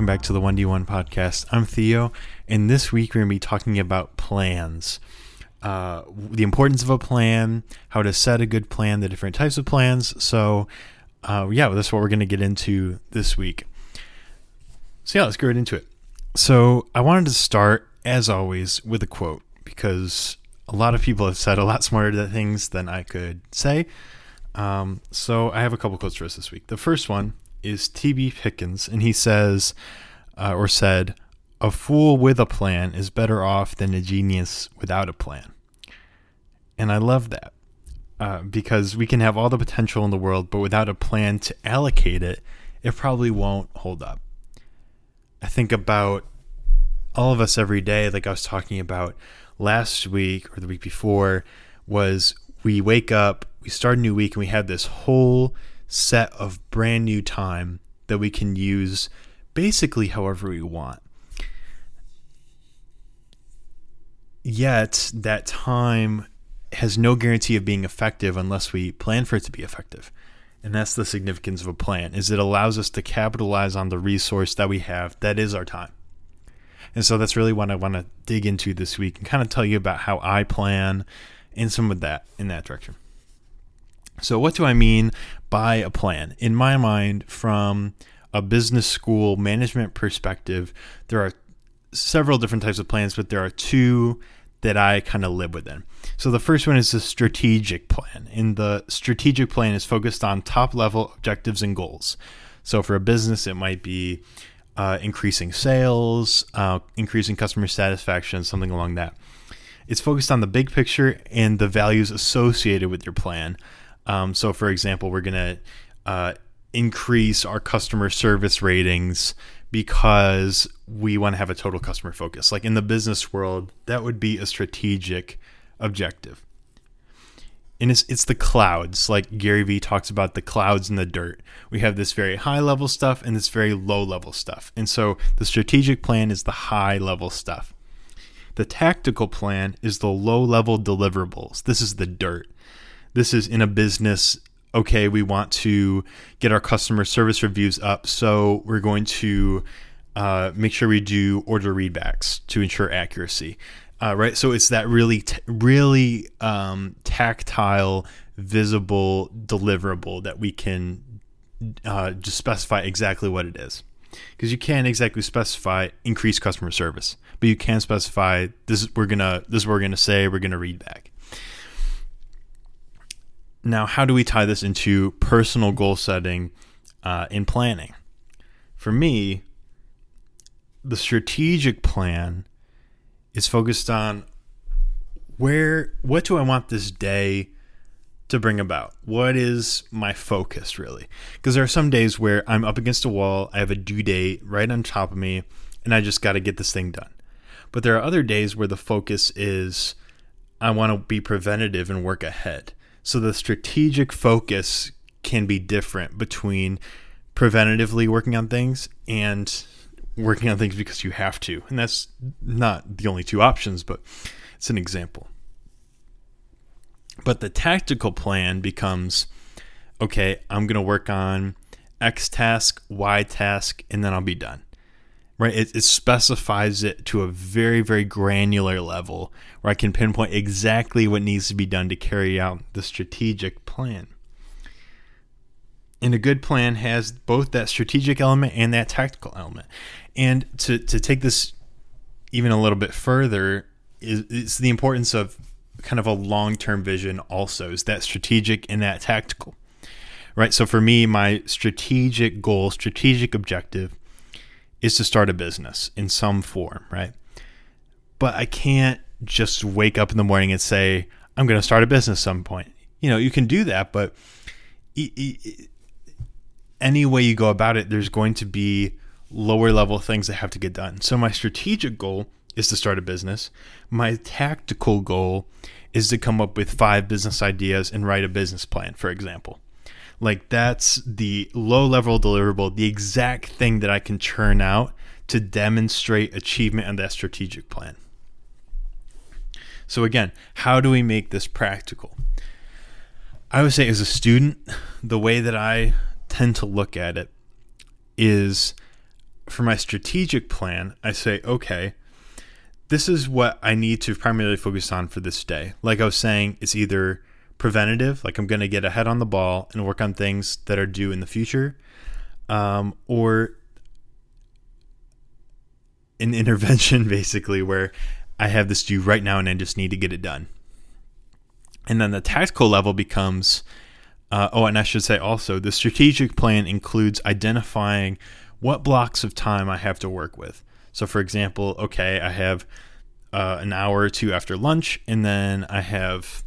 Welcome back to the 1D1 podcast. I'm Theo, and this week we're going to be talking about plans. Uh, the importance of a plan, how to set a good plan, the different types of plans. So, uh, yeah, that's what we're going to get into this week. So, yeah, let's get right into it. So, I wanted to start, as always, with a quote because a lot of people have said a lot smarter things than I could say. Um, so, I have a couple quotes for us this week. The first one is T.B. Pickens, and he says, uh, or said, a fool with a plan is better off than a genius without a plan. And I love that uh, because we can have all the potential in the world, but without a plan to allocate it, it probably won't hold up. I think about all of us every day, like I was talking about last week or the week before, was we wake up, we start a new week, and we have this whole set of brand new time that we can use basically however we want. Yet, that time has no guarantee of being effective unless we plan for it to be effective. And that's the significance of a plan is it allows us to capitalize on the resource that we have that is our time. And so that's really what I want to dig into this week and kind of tell you about how I plan and some of that in that direction. So, what do I mean by a plan? In my mind, from a business school management perspective, there are several different types of plans, but there are two that I kind of live within. So, the first one is the strategic plan, and the strategic plan is focused on top level objectives and goals. So, for a business, it might be uh, increasing sales, uh, increasing customer satisfaction, something along that. It's focused on the big picture and the values associated with your plan. Um, so, for example, we're going to uh, increase our customer service ratings because we want to have a total customer focus. Like in the business world, that would be a strategic objective. And it's, it's the clouds, like Gary Vee talks about the clouds and the dirt. We have this very high level stuff and this very low level stuff. And so the strategic plan is the high level stuff. The tactical plan is the low level deliverables. This is the dirt this is in a business. Okay we want to get our customer service reviews up so we're going to uh, make sure we do order readbacks to ensure accuracy uh, right? So it's that really t- really um, tactile visible deliverable that we can uh, just specify exactly what it is. Because you can't exactly specify increased customer service but you can specify this is we're gonna this is what we're gonna say we're gonna read back now, how do we tie this into personal goal setting uh, in planning? For me, the strategic plan is focused on where, what do I want this day to bring about? What is my focus really? Because there are some days where I'm up against a wall, I have a due date right on top of me, and I just got to get this thing done. But there are other days where the focus is I want to be preventative and work ahead. So the strategic focus can be different between preventatively working on things and working on things because you have to. And that's not the only two options, but it's an example. But the tactical plan becomes okay, I'm going to work on X task, Y task, and then I'll be done right? It, it, specifies it to a very, very granular level where I can pinpoint exactly what needs to be done to carry out the strategic plan. And a good plan has both that strategic element and that tactical element. And to, to take this even a little bit further, is, is the importance of kind of a long term vision, also, is that strategic and that tactical. Right. So for me, my strategic goal, strategic objective is to start a business in some form, right? But I can't just wake up in the morning and say, I'm going to start a business some point. You know, you can do that, but any way you go about it, there's going to be lower level things that have to get done. So my strategic goal is to start a business. My tactical goal is to come up with five business ideas and write a business plan, for example. Like that's the low level deliverable, the exact thing that I can churn out to demonstrate achievement on that strategic plan. So again, how do we make this practical? I would say as a student, the way that I tend to look at it is for my strategic plan, I say, okay, this is what I need to primarily focus on for this day. Like I was saying, it's either preventative, like I'm going to get ahead on the ball and work on things that are due in the future, um, or an intervention basically where I have this due right now and I just need to get it done. And then the tactical level becomes uh, oh, and I should say also the strategic plan includes identifying what blocks of time I have to work with. So, for example, okay, I have uh, an hour or two after lunch, and then I have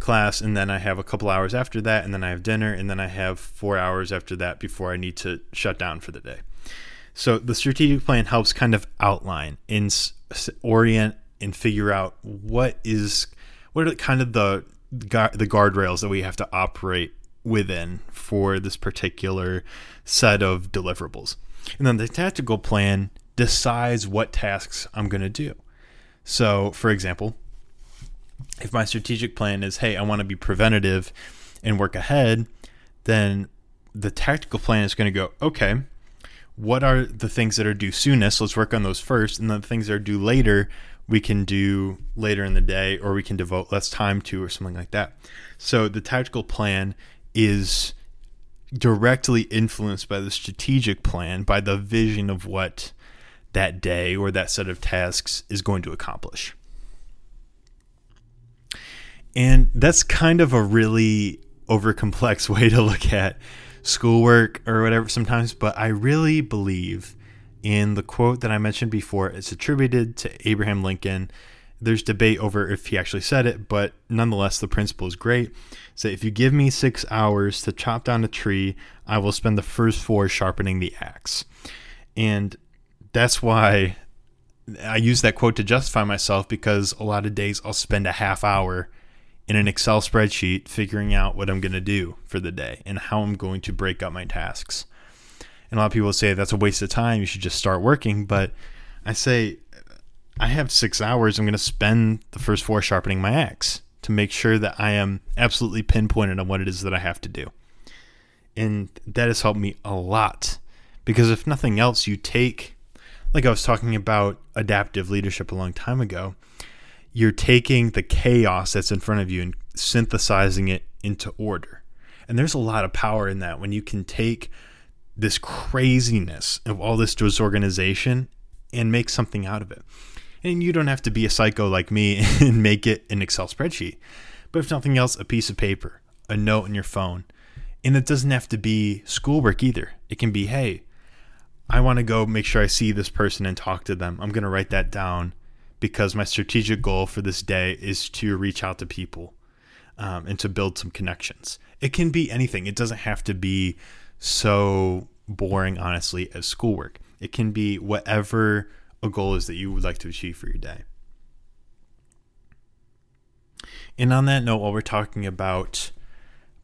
class, and then I have a couple hours after that, and then I have dinner, and then I have four hours after that before I need to shut down for the day. So, the strategic plan helps kind of outline and orient and figure out what is what are kind of the the guardrails that we have to operate within for this particular set of deliverables. And then the tactical plan decides what tasks I'm going to do. So, for example, if my strategic plan is, hey, I want to be preventative and work ahead, then the tactical plan is going to go, okay, what are the things that are due soonest? Let's work on those first. And the things that are due later, we can do later in the day or we can devote less time to or something like that. So the tactical plan is directly influenced by the strategic plan, by the vision of what that day or that set of tasks is going to accomplish. And that's kind of a really overcomplex way to look at schoolwork or whatever sometimes, but I really believe in the quote that I mentioned before. It's attributed to Abraham Lincoln there's debate over if he actually said it, but nonetheless, the principle is great. So if you give me six hours to chop down a tree, I will spend the first four sharpening the axe. And that's why I use that quote to justify myself because a lot of days I'll spend a half hour in an Excel spreadsheet figuring out what I'm going to do for the day and how I'm going to break up my tasks. And a lot of people say that's a waste of time. You should just start working. But I say I have six hours. I'm going to spend the first four sharpening my axe to make sure that I am absolutely pinpointed on what it is that I have to do. And that has helped me a lot because if nothing else, you take, like I was talking about adaptive leadership a long time ago, you're taking the chaos that's in front of you and synthesizing it into order. And there's a lot of power in that when you can take this craziness of all this disorganization and make something out of it. And you don't have to be a psycho like me and make it an Excel spreadsheet. But if nothing else, a piece of paper, a note in your phone. And it doesn't have to be schoolwork either. It can be, hey, I want to go make sure I see this person and talk to them. I'm going to write that down because my strategic goal for this day is to reach out to people um, and to build some connections. It can be anything, it doesn't have to be so boring, honestly, as schoolwork. It can be whatever a goal is that you would like to achieve for your day. And on that note, while we're talking about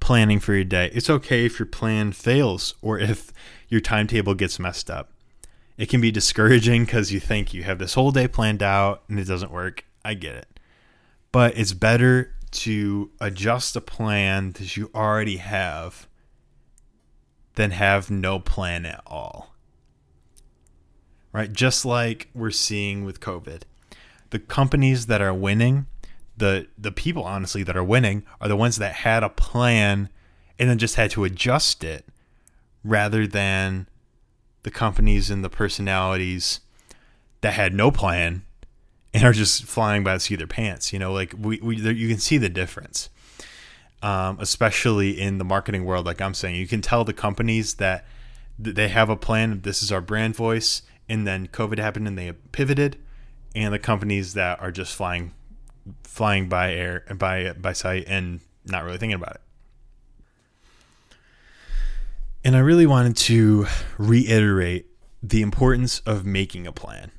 planning for your day, it's okay if your plan fails or if your timetable gets messed up. It can be discouraging because you think you have this whole day planned out and it doesn't work. I get it. But it's better to adjust a plan that you already have than have no plan at all right? Just like we're seeing with COVID. The companies that are winning, the the people honestly that are winning are the ones that had a plan and then just had to adjust it rather than the companies and the personalities that had no plan and are just flying by the seat of their pants. You know, like we, we you can see the difference, um, especially in the marketing world. Like I'm saying, you can tell the companies that they have a plan. This is our brand voice, and then COVID happened and they pivoted, and the companies that are just flying, flying by air by by sight and not really thinking about it. And I really wanted to reiterate the importance of making a plan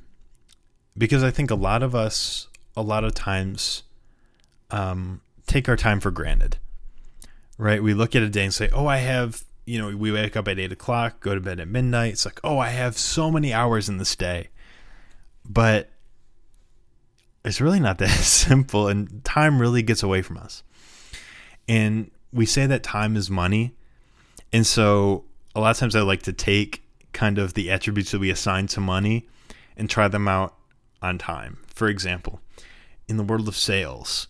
because I think a lot of us, a lot of times, um, take our time for granted. Right? We look at a day and say, "Oh, I have you know, we wake up at eight o'clock, go to bed at midnight. It's like, oh, I have so many hours in this day. But it's really not that simple, and time really gets away from us. And we say that time is money. And so a lot of times I like to take kind of the attributes that we assign to money and try them out on time. For example, in the world of sales,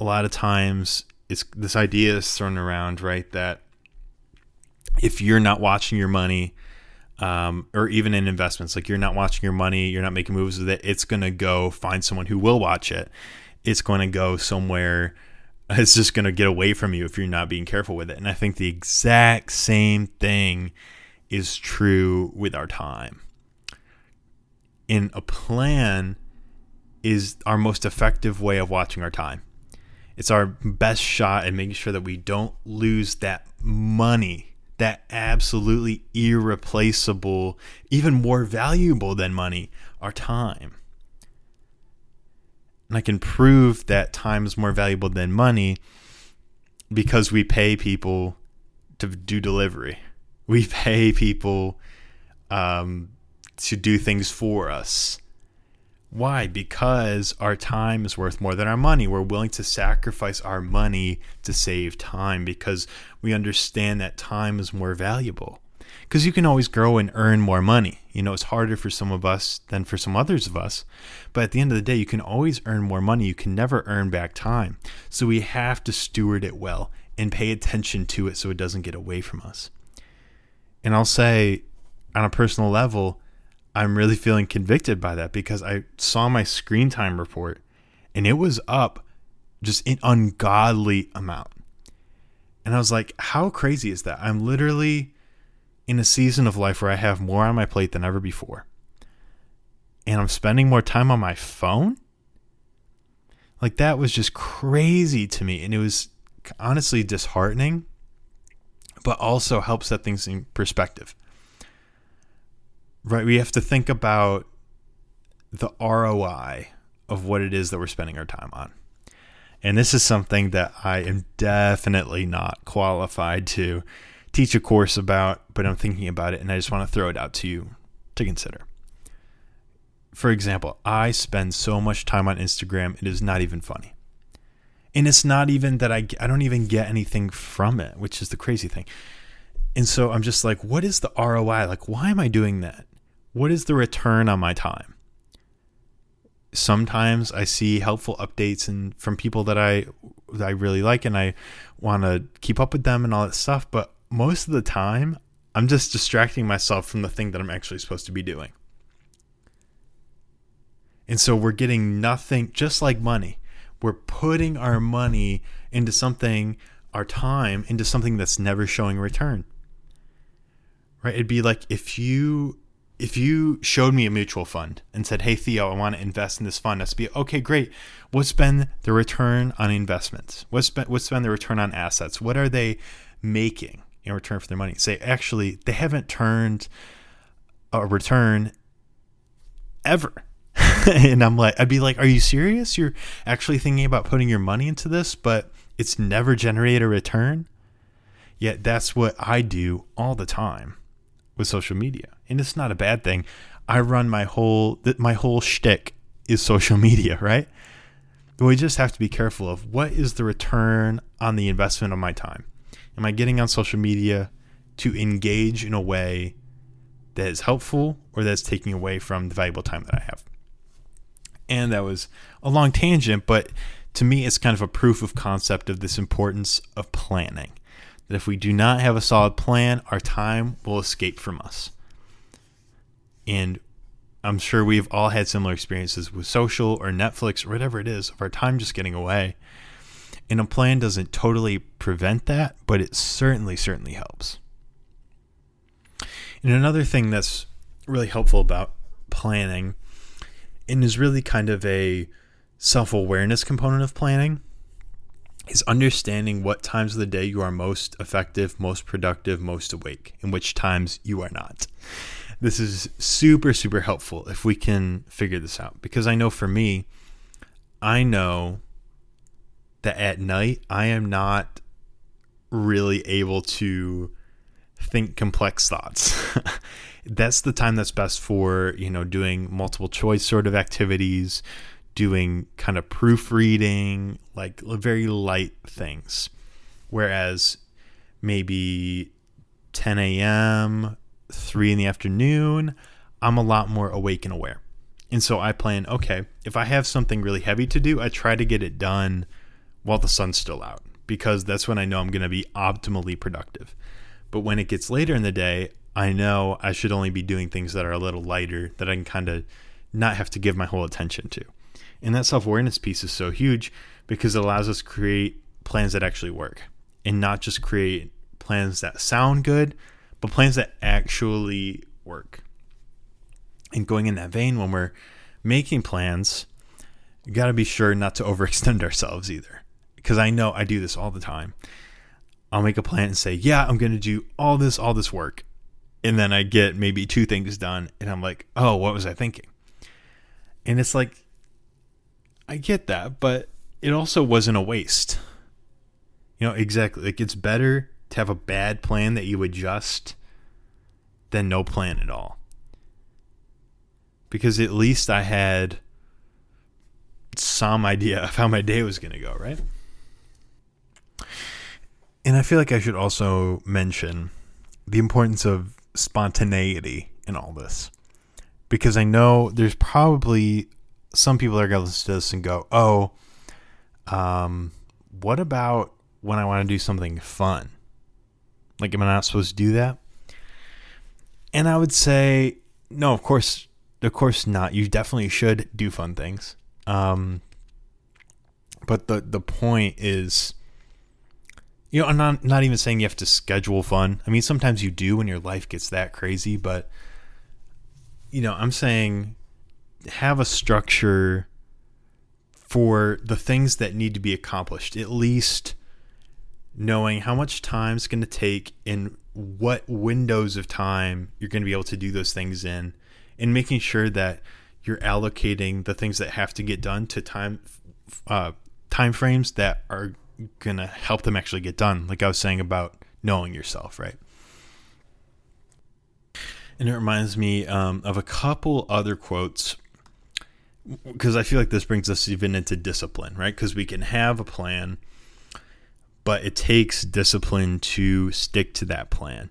a lot of times it's this idea is thrown around, right? That if you're not watching your money, um, or even in investments, like you're not watching your money, you're not making moves with it, it's going to go find someone who will watch it. It's going to go somewhere. It's just going to get away from you if you're not being careful with it. And I think the exact same thing is true with our time. In a plan is our most effective way of watching our time. It's our best shot at making sure that we don't lose that money, that absolutely irreplaceable, even more valuable than money, our time. And I can prove that time is more valuable than money because we pay people to do delivery. We pay people um, to do things for us. Why? Because our time is worth more than our money. We're willing to sacrifice our money to save time because we understand that time is more valuable. Because you can always grow and earn more money. You know, it's harder for some of us than for some others of us. But at the end of the day, you can always earn more money. You can never earn back time. So we have to steward it well and pay attention to it so it doesn't get away from us. And I'll say, on a personal level, I'm really feeling convicted by that because I saw my screen time report and it was up just an ungodly amount. And I was like, how crazy is that? I'm literally in a season of life where I have more on my plate than ever before. And I'm spending more time on my phone? Like that was just crazy to me. And it was honestly disheartening, but also helps set things in perspective right? We have to think about the ROI of what it is that we're spending our time on. And this is something that I am definitely not qualified to teach a course about, but I'm thinking about it and I just want to throw it out to you to consider. For example, I spend so much time on Instagram, it is not even funny. And it's not even that I, I don't even get anything from it, which is the crazy thing. And so I'm just like, what is the ROI? Like, why am I doing that? what is the return on my time? Sometimes I see helpful updates and from people that I that I really like and I want to keep up with them and all that stuff, but most of the time I'm just distracting myself from the thing that I'm actually supposed to be doing. And so we're getting nothing just like money. We're putting our money into something, our time into something that's never showing return. Right? It'd be like if you if you showed me a mutual fund and said, "Hey Theo, I want to invest in this fund," I'd be okay, great. What's been the return on investments? What's been what's been the return on assets? What are they making in return for their money? Say, actually, they haven't turned a return ever. and I'm like, I'd be like, "Are you serious? You're actually thinking about putting your money into this, but it's never generated a return?" Yet that's what I do all the time with social media, and it's not a bad thing. I run my whole my whole shtick is social media, right? We just have to be careful of what is the return on the investment of my time. Am I getting on social media to engage in a way that is helpful or that's taking away from the valuable time that I have? And that was a long tangent, but to me, it's kind of a proof of concept of this importance of planning that if we do not have a solid plan, our time will escape from us. And I'm sure we've all had similar experiences with social or Netflix or whatever it is of our time just getting away. And a plan doesn't totally prevent that, but it certainly, certainly helps. And another thing that's really helpful about planning and is really kind of a self awareness component of planning is understanding what times of the day you are most effective, most productive, most awake, and which times you are not. This is super, super helpful if we can figure this out. Because I know for me, I know that at night I am not really able to think complex thoughts. that's the time that's best for, you know, doing multiple choice sort of activities, doing kind of proofreading, like very light things. Whereas maybe 10 a.m., three in the afternoon, I'm a lot more awake and aware. And so I plan, okay, if I have something really heavy to do, I try to get it done while the sun's still out because that's when I know I'm going to be optimally productive. But when it gets later in the day, I know I should only be doing things that are a little lighter that I can kind of not have to give my whole attention to. And that self awareness piece is so huge because it allows us to create plans that actually work and not just create plans that sound good, but plans that actually work. And going in that vein, when we're making plans, you got to be sure not to overextend ourselves either. Because I know I do this all the time. I'll make a plan and say, yeah, I'm going to do all this, all this work. And then I get maybe two things done. And I'm like, oh, what was I thinking? And it's like, I get that, but it also wasn't a waste. You know, exactly. Like it's better to have a bad plan that you adjust than no plan at all. Because at least I had some idea of how my day was going to go, right? And I feel like I should also mention the importance of spontaneity in all this. Because I know there's probably some people that are going to listen to this and go, oh, um, what about when I want to do something fun? Like, am I not supposed to do that? And I would say, no, of course, of course not. You definitely should do fun things. Um, but the the point is, you know, I'm not not even saying you have to schedule fun. I mean, sometimes you do when your life gets that crazy, but you know, I'm saying have a structure for the things that need to be accomplished. At least knowing how much time is going to take and what windows of time you're going to be able to do those things in and making sure that you're allocating the things that have to get done to time uh, time frames that are to help them actually get done like i was saying about knowing yourself right and it reminds me um, of a couple other quotes because i feel like this brings us even into discipline right because we can have a plan but it takes discipline to stick to that plan.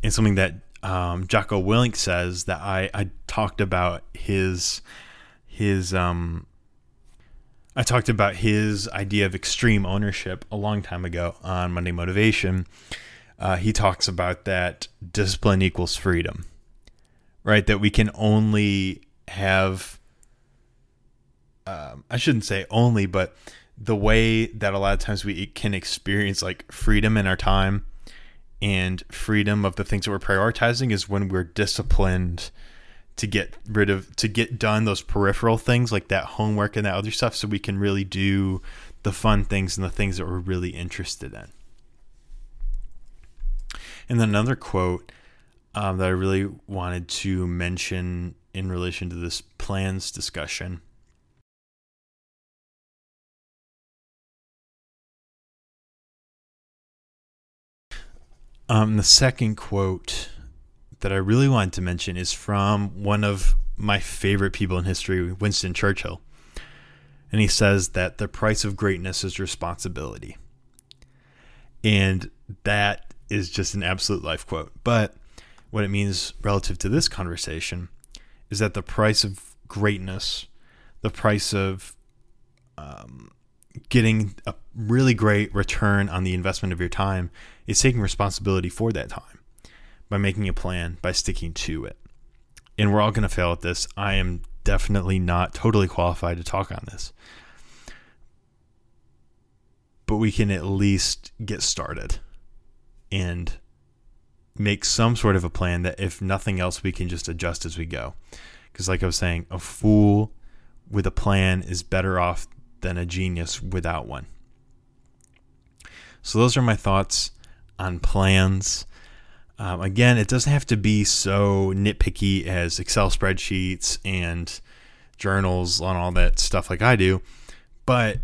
And something that um, Jocko Willink says that I, I talked about his his um I talked about his idea of extreme ownership a long time ago on Monday Motivation. Uh, he talks about that discipline equals freedom, right? That we can only have, um, I shouldn't say only, but the way that a lot of times we can experience like freedom in our time and freedom of the things that we're prioritizing is when we're disciplined to get rid of to get done those peripheral things like that homework and that other stuff so we can really do the fun things and the things that we're really interested in. And then another quote um, that i really wanted to mention in relation to this plans discussion. Um, the second quote that I really wanted to mention is from one of my favorite people in history, Winston Churchill. And he says that the price of greatness is responsibility. And that is just an absolute life quote. But what it means relative to this conversation is that the price of greatness, the price of um, getting a really great return on the investment of your time is taking responsibility for that time by making a plan, by sticking to it. And we're all going to fail at this. I am definitely not totally qualified to talk on this. But we can at least get started and make some sort of a plan that, if nothing else, we can just adjust as we go. Because, like I was saying, a fool with a plan is better off than a genius without one. So, those are my thoughts on plans. Um, again, it doesn't have to be so nitpicky as Excel spreadsheets and journals and all that stuff like I do, but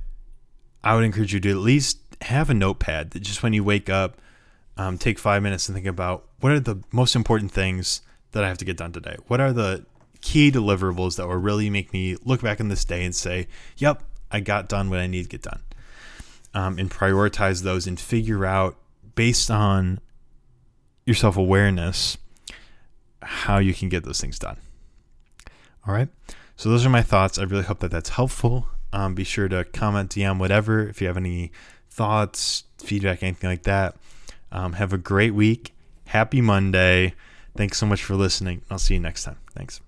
I would encourage you to at least have a notepad that just when you wake up, um, take five minutes and think about what are the most important things that I have to get done today? What are the key deliverables that will really make me look back on this day and say, yep, I got done what I need to get done. Um, and prioritize those and figure out based on your self awareness how you can get those things done. All right. So those are my thoughts. I really hope that that's helpful. Um, be sure to comment, DM, whatever, if you have any thoughts, feedback, anything like that. Um, have a great week. Happy Monday. Thanks so much for listening. I'll see you next time. Thanks.